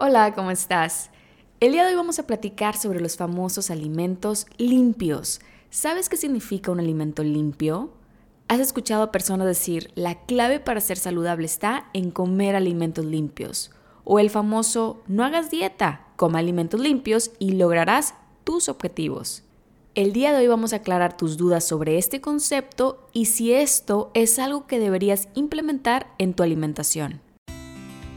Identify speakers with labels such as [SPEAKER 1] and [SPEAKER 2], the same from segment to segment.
[SPEAKER 1] Hola, ¿cómo estás? El día de hoy vamos a platicar sobre los famosos alimentos limpios. ¿Sabes qué significa un alimento limpio? ¿Has escuchado a personas decir, la clave para ser saludable está en comer alimentos limpios? O el famoso, no hagas dieta, coma alimentos limpios y lograrás tus objetivos. El día de hoy vamos a aclarar tus dudas sobre este concepto y si esto es algo que deberías implementar en tu alimentación.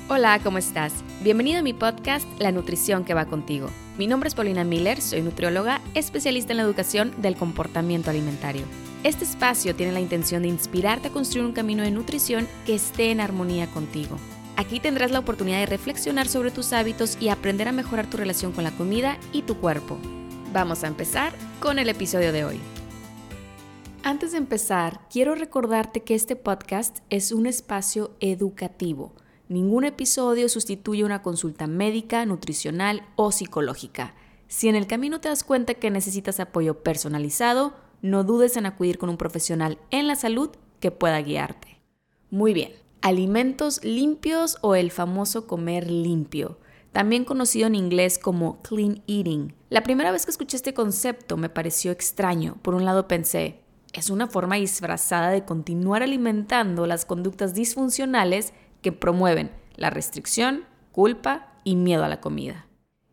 [SPEAKER 1] Hola, ¿cómo estás? Bienvenido a mi podcast La Nutrición que va contigo. Mi nombre es Paulina Miller, soy nutrióloga, especialista en la educación del comportamiento alimentario. Este espacio tiene la intención de inspirarte a construir un camino de nutrición que esté en armonía contigo. Aquí tendrás la oportunidad de reflexionar sobre tus hábitos y aprender a mejorar tu relación con la comida y tu cuerpo. Vamos a empezar con el episodio de hoy. Antes de empezar, quiero recordarte que este podcast es un espacio educativo Ningún episodio sustituye una consulta médica, nutricional o psicológica. Si en el camino te das cuenta que necesitas apoyo personalizado, no dudes en acudir con un profesional en la salud que pueda guiarte. Muy bien, alimentos limpios o el famoso comer limpio, también conocido en inglés como clean eating. La primera vez que escuché este concepto me pareció extraño. Por un lado pensé, es una forma disfrazada de continuar alimentando las conductas disfuncionales que promueven la restricción, culpa y miedo a la comida.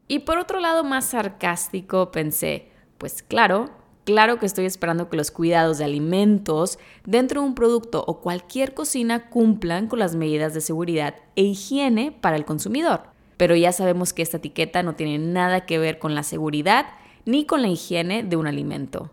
[SPEAKER 1] Y por otro lado, más sarcástico, pensé, pues claro, claro que estoy esperando que los cuidados de alimentos dentro de un producto o cualquier cocina cumplan con las medidas de seguridad e higiene para el consumidor. Pero ya sabemos que esta etiqueta no tiene nada que ver con la seguridad ni con la higiene de un alimento.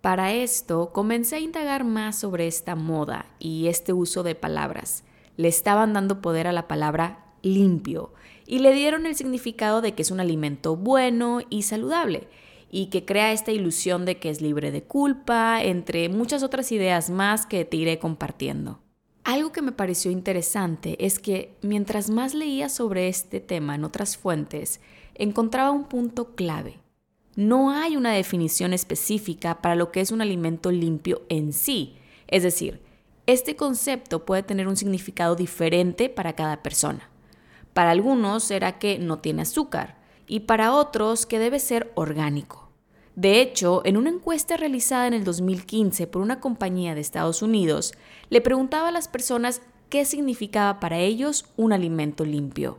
[SPEAKER 1] Para esto, comencé a indagar más sobre esta moda y este uso de palabras le estaban dando poder a la palabra limpio y le dieron el significado de que es un alimento bueno y saludable y que crea esta ilusión de que es libre de culpa, entre muchas otras ideas más que te iré compartiendo. Algo que me pareció interesante es que mientras más leía sobre este tema en otras fuentes, encontraba un punto clave. No hay una definición específica para lo que es un alimento limpio en sí, es decir, este concepto puede tener un significado diferente para cada persona. Para algunos será que no tiene azúcar y para otros que debe ser orgánico. De hecho, en una encuesta realizada en el 2015 por una compañía de Estados Unidos, le preguntaba a las personas qué significaba para ellos un alimento limpio.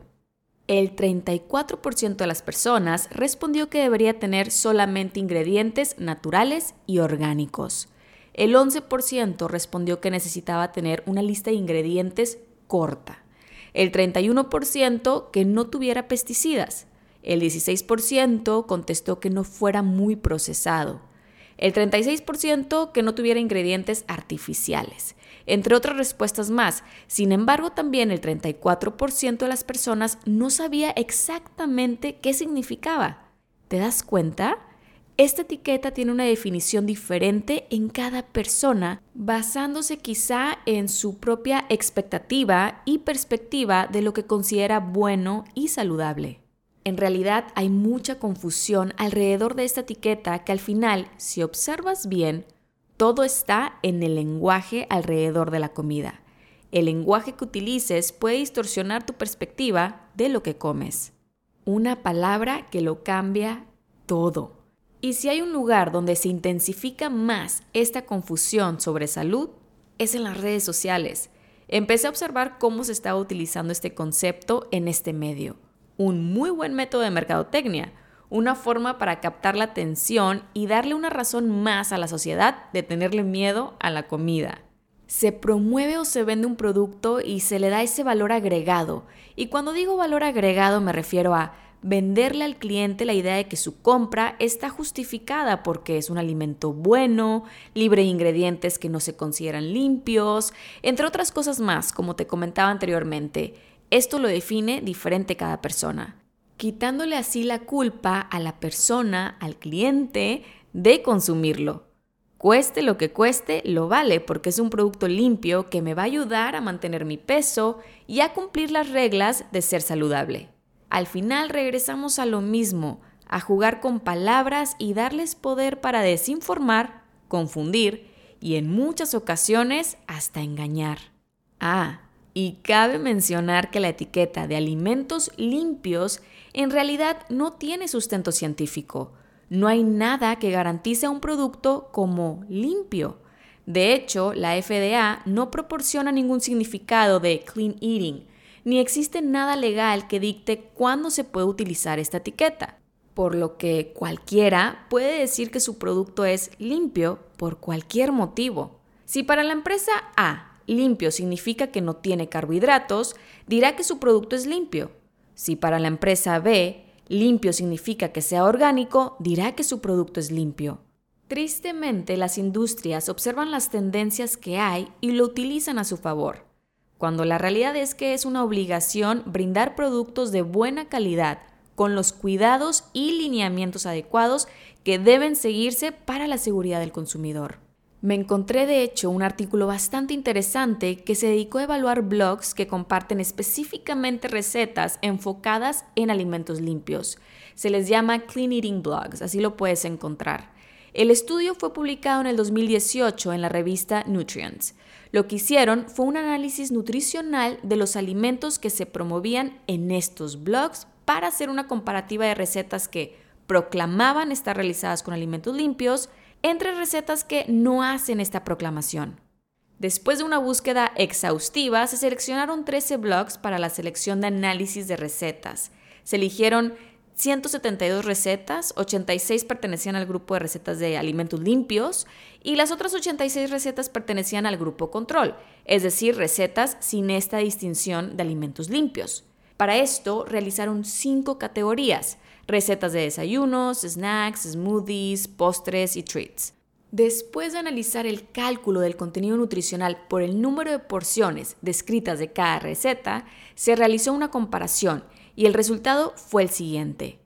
[SPEAKER 1] El 34% de las personas respondió que debería tener solamente ingredientes naturales y orgánicos. El 11% respondió que necesitaba tener una lista de ingredientes corta. El 31% que no tuviera pesticidas. El 16% contestó que no fuera muy procesado. El 36% que no tuviera ingredientes artificiales, entre otras respuestas más. Sin embargo, también el 34% de las personas no sabía exactamente qué significaba. ¿Te das cuenta? Esta etiqueta tiene una definición diferente en cada persona, basándose quizá en su propia expectativa y perspectiva de lo que considera bueno y saludable. En realidad hay mucha confusión alrededor de esta etiqueta que al final, si observas bien, todo está en el lenguaje alrededor de la comida. El lenguaje que utilices puede distorsionar tu perspectiva de lo que comes. Una palabra que lo cambia todo. Y si hay un lugar donde se intensifica más esta confusión sobre salud, es en las redes sociales. Empecé a observar cómo se estaba utilizando este concepto en este medio. Un muy buen método de mercadotecnia, una forma para captar la atención y darle una razón más a la sociedad de tenerle miedo a la comida. Se promueve o se vende un producto y se le da ese valor agregado. Y cuando digo valor agregado me refiero a venderle al cliente la idea de que su compra está justificada porque es un alimento bueno, libre de ingredientes que no se consideran limpios, entre otras cosas más, como te comentaba anteriormente. Esto lo define diferente cada persona, quitándole así la culpa a la persona, al cliente, de consumirlo. Cueste lo que cueste, lo vale porque es un producto limpio que me va a ayudar a mantener mi peso y a cumplir las reglas de ser saludable. Al final regresamos a lo mismo, a jugar con palabras y darles poder para desinformar, confundir y en muchas ocasiones hasta engañar. Ah, Y cabe mencionar que la etiqueta de alimentos limpios en realidad no tiene sustento científico. No hay nada que garantice un producto como limpio. De hecho, la FDA no proporciona ningún significado de clean eating, ni existe nada legal que dicte cuándo se puede utilizar esta etiqueta, por lo que cualquiera puede decir que su producto es limpio por cualquier motivo. Si para la empresa A limpio significa que no tiene carbohidratos, dirá que su producto es limpio. Si para la empresa B limpio significa que sea orgánico, dirá que su producto es limpio. Tristemente, las industrias observan las tendencias que hay y lo utilizan a su favor cuando la realidad es que es una obligación brindar productos de buena calidad con los cuidados y lineamientos adecuados que deben seguirse para la seguridad del consumidor. Me encontré de hecho un artículo bastante interesante que se dedicó a evaluar blogs que comparten específicamente recetas enfocadas en alimentos limpios. Se les llama Clean Eating Blogs, así lo puedes encontrar. El estudio fue publicado en el 2018 en la revista Nutrients. Lo que hicieron fue un análisis nutricional de los alimentos que se promovían en estos blogs para hacer una comparativa de recetas que proclamaban estar realizadas con alimentos limpios entre recetas que no hacen esta proclamación. Después de una búsqueda exhaustiva, se seleccionaron 13 blogs para la selección de análisis de recetas. Se eligieron 172 recetas, 86 pertenecían al grupo de recetas de alimentos limpios y las otras 86 recetas pertenecían al grupo control, es decir, recetas sin esta distinción de alimentos limpios. Para esto realizaron cinco categorías, recetas de desayunos, snacks, smoothies, postres y treats. Después de analizar el cálculo del contenido nutricional por el número de porciones descritas de cada receta, se realizó una comparación y el resultado fue el siguiente.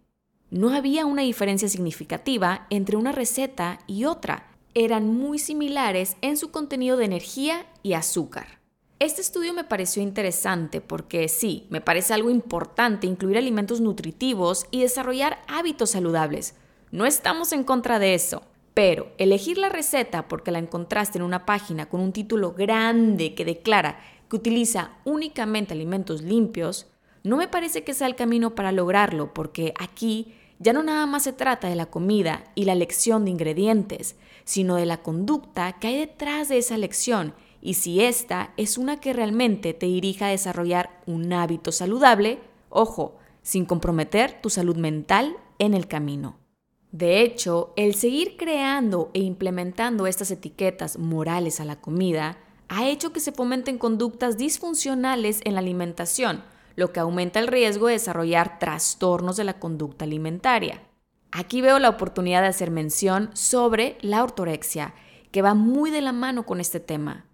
[SPEAKER 1] No había una diferencia significativa entre una receta y otra. Eran muy similares en su contenido de energía y azúcar. Este estudio me pareció interesante porque sí, me parece algo importante incluir alimentos nutritivos y desarrollar hábitos saludables. No estamos en contra de eso. Pero elegir la receta porque la encontraste en una página con un título grande que declara que utiliza únicamente alimentos limpios, no me parece que sea el camino para lograrlo, porque aquí ya no nada más se trata de la comida y la elección de ingredientes, sino de la conducta que hay detrás de esa elección y si esta es una que realmente te dirija a desarrollar un hábito saludable, ojo, sin comprometer tu salud mental en el camino. De hecho, el seguir creando e implementando estas etiquetas morales a la comida ha hecho que se fomenten conductas disfuncionales en la alimentación, lo que aumenta el riesgo de desarrollar trastornos de la conducta alimentaria. Aquí veo la oportunidad de hacer mención sobre la ortorexia, que va muy de la mano con este tema.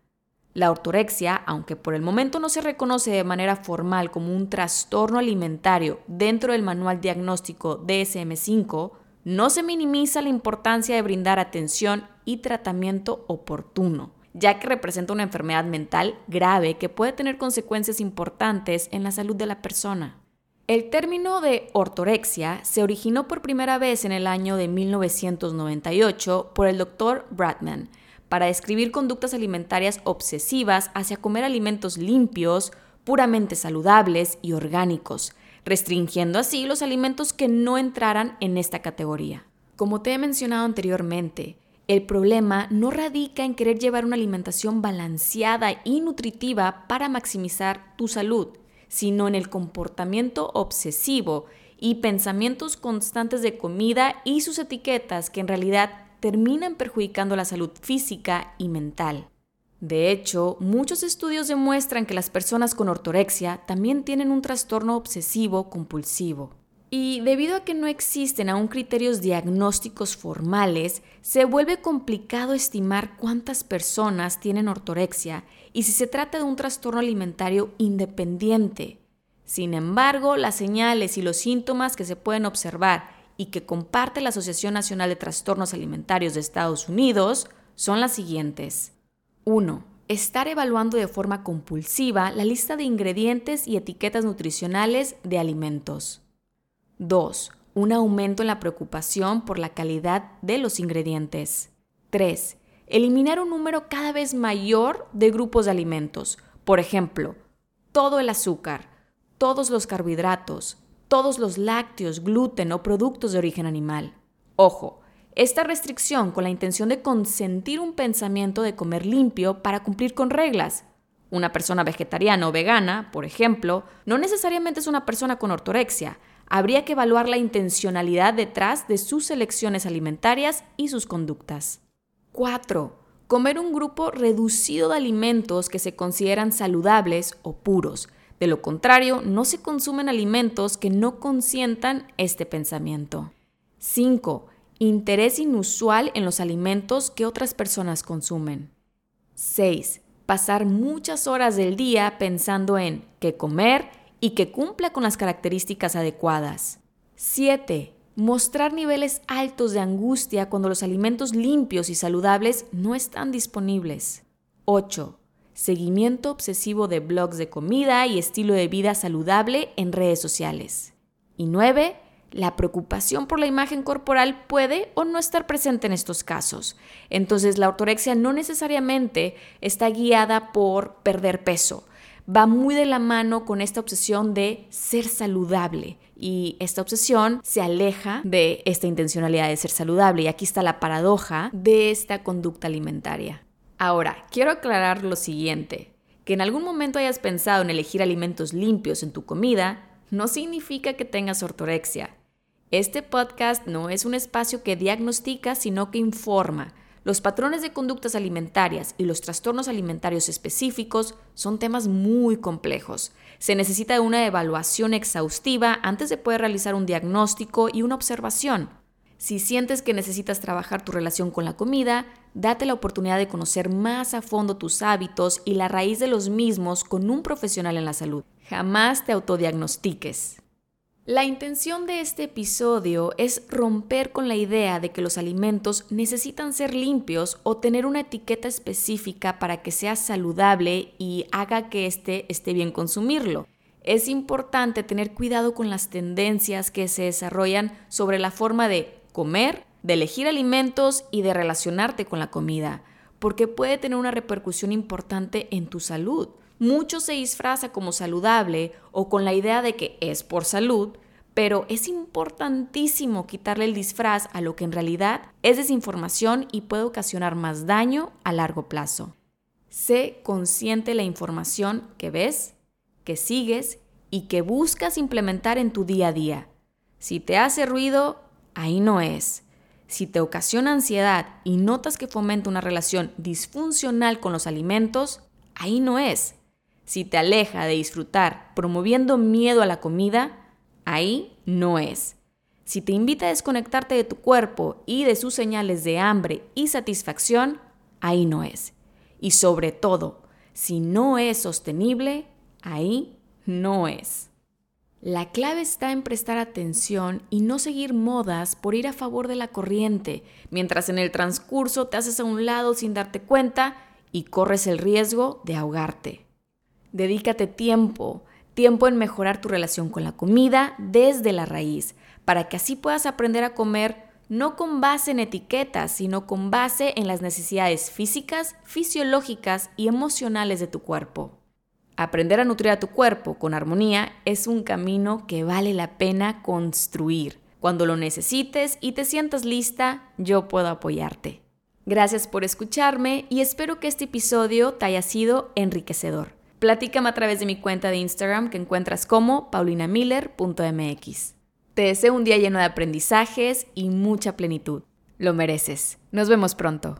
[SPEAKER 1] La ortorexia, aunque por el momento no se reconoce de manera formal como un trastorno alimentario dentro del manual diagnóstico DSM5, no se minimiza la importancia de brindar atención y tratamiento oportuno ya que representa una enfermedad mental grave que puede tener consecuencias importantes en la salud de la persona. El término de ortorexia se originó por primera vez en el año de 1998 por el doctor Bradman para describir conductas alimentarias obsesivas hacia comer alimentos limpios, puramente saludables y orgánicos, restringiendo así los alimentos que no entraran en esta categoría. Como te he mencionado anteriormente, el problema no radica en querer llevar una alimentación balanceada y nutritiva para maximizar tu salud, sino en el comportamiento obsesivo y pensamientos constantes de comida y sus etiquetas que en realidad terminan perjudicando la salud física y mental. De hecho, muchos estudios demuestran que las personas con ortorexia también tienen un trastorno obsesivo compulsivo. Y debido a que no existen aún criterios diagnósticos formales, se vuelve complicado estimar cuántas personas tienen ortorexia y si se trata de un trastorno alimentario independiente. Sin embargo, las señales y los síntomas que se pueden observar y que comparte la Asociación Nacional de Trastornos Alimentarios de Estados Unidos son las siguientes. 1. Estar evaluando de forma compulsiva la lista de ingredientes y etiquetas nutricionales de alimentos. 2. Un aumento en la preocupación por la calidad de los ingredientes. 3. Eliminar un número cada vez mayor de grupos de alimentos. Por ejemplo, todo el azúcar, todos los carbohidratos, todos los lácteos, gluten o productos de origen animal. Ojo, esta restricción con la intención de consentir un pensamiento de comer limpio para cumplir con reglas. Una persona vegetariana o vegana, por ejemplo, no necesariamente es una persona con ortorexia. Habría que evaluar la intencionalidad detrás de sus elecciones alimentarias y sus conductas. 4. Comer un grupo reducido de alimentos que se consideran saludables o puros. De lo contrario, no se consumen alimentos que no consientan este pensamiento. 5 Interés inusual en los alimentos que otras personas consumen. 6. Pasar muchas horas del día pensando en qué comer y que cumpla con las características adecuadas. 7. Mostrar niveles altos de angustia cuando los alimentos limpios y saludables no están disponibles. 8. Seguimiento obsesivo de blogs de comida y estilo de vida saludable en redes sociales. Y 9 la preocupación por la imagen corporal puede o no estar presente en estos casos. Entonces la ortorexia no necesariamente está guiada por perder peso. Va muy de la mano con esta obsesión de ser saludable y esta obsesión se aleja de esta intencionalidad de ser saludable y aquí está la paradoja de esta conducta alimentaria. Ahora, quiero aclarar lo siguiente, que en algún momento hayas pensado en elegir alimentos limpios en tu comida no significa que tengas ortorexia. Este podcast no es un espacio que diagnostica, sino que informa. Los patrones de conductas alimentarias y los trastornos alimentarios específicos son temas muy complejos. Se necesita una evaluación exhaustiva antes de poder realizar un diagnóstico y una observación. Si sientes que necesitas trabajar tu relación con la comida, date la oportunidad de conocer más a fondo tus hábitos y la raíz de los mismos con un profesional en la salud. Jamás te autodiagnostiques. La intención de este episodio es romper con la idea de que los alimentos necesitan ser limpios o tener una etiqueta específica para que sea saludable y haga que éste esté bien consumirlo. Es importante tener cuidado con las tendencias que se desarrollan sobre la forma de comer, de elegir alimentos y de relacionarte con la comida, porque puede tener una repercusión importante en tu salud. Mucho se disfraza como saludable o con la idea de que es por salud, pero es importantísimo quitarle el disfraz a lo que en realidad es desinformación y puede ocasionar más daño a largo plazo. Sé consciente de la información que ves, que sigues y que buscas implementar en tu día a día. Si te hace ruido, ahí no es. Si te ocasiona ansiedad y notas que fomenta una relación disfuncional con los alimentos, ahí no es. Si te aleja de disfrutar promoviendo miedo a la comida, ahí no es. Si te invita a desconectarte de tu cuerpo y de sus señales de hambre y satisfacción, ahí no es. Y sobre todo, si no es sostenible, ahí no es. La clave está en prestar atención y no seguir modas por ir a favor de la corriente, mientras en el transcurso te haces a un lado sin darte cuenta y corres el riesgo de ahogarte. Dedícate tiempo, tiempo en mejorar tu relación con la comida desde la raíz, para que así puedas aprender a comer no con base en etiquetas, sino con base en las necesidades físicas, fisiológicas y emocionales de tu cuerpo. Aprender a nutrir a tu cuerpo con armonía es un camino que vale la pena construir. Cuando lo necesites y te sientas lista, yo puedo apoyarte. Gracias por escucharme y espero que este episodio te haya sido enriquecedor. Platícame a través de mi cuenta de Instagram que encuentras como paulinamiller.mx. Te deseo un día lleno de aprendizajes y mucha plenitud. Lo mereces. Nos vemos pronto.